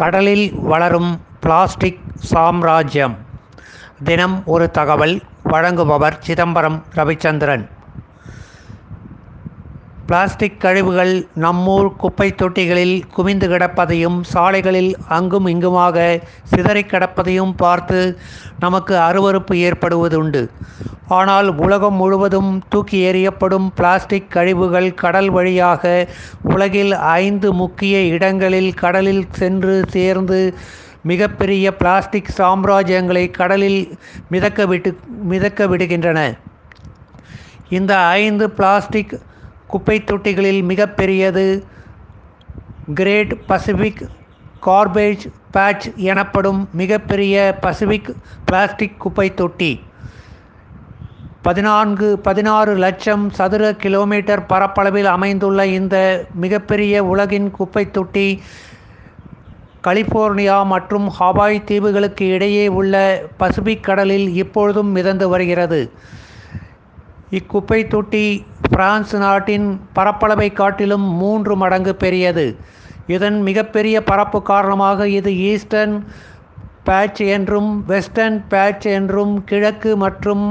கடலில் வளரும் பிளாஸ்டிக் சாம்ராஜ்யம். தினம் ஒரு தகவல் வழங்குபவர் சிதம்பரம் ரவிச்சந்திரன். பிளாஸ்டிக் கழிவுகள் நம்மூர் குப்பை தொட்டிகளில் குவிந்து கிடப்பதையும் சாலைகளில் அங்கும் இங்குமாக சிதறி கிடப்பதையும் பார்த்து நமக்கு அருவருப்பு ஏற்படுவதுண்டு. ஆனால் உலகம் முழுவதும் தூக்கி எறியப்படும் பிளாஸ்டிக் கழிவுகள் கடல் வழியாக உலகில் ஐந்து முக்கிய இடங்களில் கடலில் சென்று சேர்ந்து மிகப்பெரிய பிளாஸ்டிக் சாம்ராஜ்யங்களை கடலில் மிதக்க விட்டு மிதக்க விடுகின்றன. இந்த ஐந்து பிளாஸ்டிக் குப்பை தொட்டிகளில் மிகப்பெரியது. கிரேட் பசிபிக் கார்பேஜ் பேட்ச் எனப்படும் மிகப்பெரிய பசிபிக் பிளாஸ்டிக் குப்பை தொட்டி பதினான்கு பதினாறு லட்சம் சதுர கிலோமீட்டர் பரப்பளவில் அமைந்துள்ள இந்த மிகப்பெரிய உலகின் குப்பை தொட்டி கலிஃபோர்னியா மற்றும் ஹவாய் தீவுகளுக்கு இடையே உள்ள பசிபிக் கடலில் இப்பொழுதும் மிதந்து வருகிறது. இக்குப்பை தொட்டி பிரான்ஸ் நாட்டின் பரப்பளவை காட்டிலும் மூன்று மடங்கு பெரியது. இதன் மிகப்பெரிய பரப்பு காரணமாக இது ஈஸ்டர்ன் பேட்ச் என்றும் வெஸ்டர்ன் பேட்ச் என்றும் கிழக்கு மற்றும்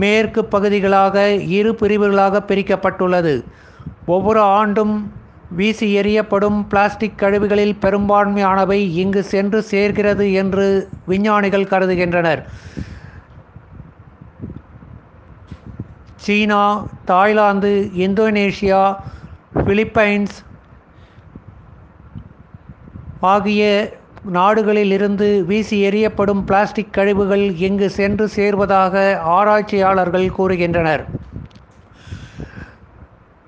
மேற்கு பகுதிகளாக இரு பிரிவுகளாக பிரிக்கப்பட்டுள்ளது. ஒவ்வொரு ஆண்டும் வீசி எறியப்படும் பிளாஸ்டிக் கழிவுகளில் பெரும்பான்மையானவை இங்கு சென்று சேர்கிறது என்று விஞ்ஞானிகள் கருதுகின்றனர். சீனா தாய்லாந்து இந்தோனேஷியா பிலிப்பைன்ஸ் ஆகிய நாடுகளில் இருந்து வீசி எறியப்படும் பிளாஸ்டிக் கழிவுகள் இங்கு சென்று சேர்வதாக ஆராய்ச்சியாளர்கள் கூறுகின்றனர்.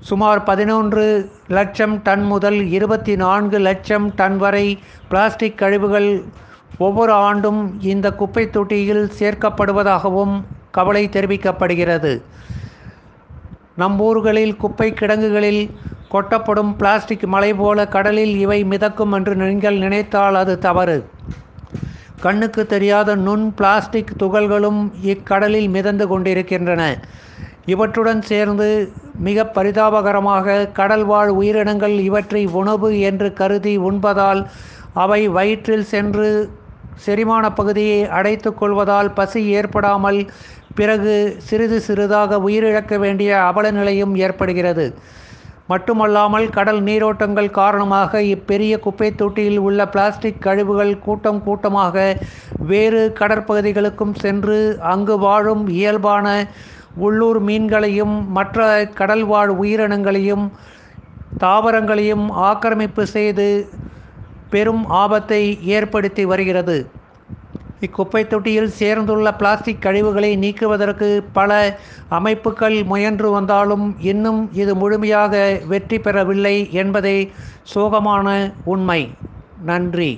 சுமார் பதினொன்று லட்சம் டன் முதல் இருபத்தி நான்கு லட்சம் டன் வரை பிளாஸ்டிக் கழிவுகள் ஒவ்வொரு ஆண்டும் இந்த குப்பை தொட்டியில் சேர்க்கப்படுவதாகவும் கவலை தெரிவிக்கப்படுகிறது. நம் ஊர்களில் குப்பை கிடங்குகளில் கொட்டப்படும் பிளாஸ்டிக் மலை போல கடலில் இவை மிதக்கும் என்று நீங்கள் நினைத்தால் அது தவறு. கண்ணுக்கு தெரியாத நுண் பிளாஸ்டிக் துகள்களும் இக்கடலில் மிதந்து கொண்டிருக்கின்றன. இவற்றுடன் சேர்ந்து மிக பரிதாபகரமாக கடல்வாழ் உயிரினங்கள் இவற்றை உணவு என்று கருதி உண்பதால் அவை வயிற்றில் சென்று செரிமான பகுதியை அடைத்து கொள்வதால் பசி ஏற்படாமல் பிறகு சிறிது சிறிதாக உயிரிழக்க வேண்டிய அவல நிலையும் ஏற்படுகிறது. மட்டுமல்லாமல் கடல் நீரோட்டங்கள் காரணமாக இப்பெரிய குப்பை தொட்டியில் உள்ள பிளாஸ்டிக் கழிவுகள் கூட்டம் கூட்டமாக வேறு கடற்பகுதிகளுக்கும் சென்று அங்கு வாழும் இயல்பான உள்ளூர் மீன்களையும் மற்ற கடல்வாழ் உயிரினங்களையும் தாவரங்களையும் ஆக்கிரமிப்பு செய்து பெரும் ஆபத்தை ஏற்படுத்தி வருகிறது. இக்குப்பை தொட்டியில் சேர்ந்துள்ள பிளாஸ்டிக் கழிவுகளை நீக்குவதற்கு பல அமைப்புகள் முயன்று வந்தாலும் இன்னும் இது முழுமையாக வெற்றி பெறவில்லை என்பதே சோகமான உண்மை. நன்றி.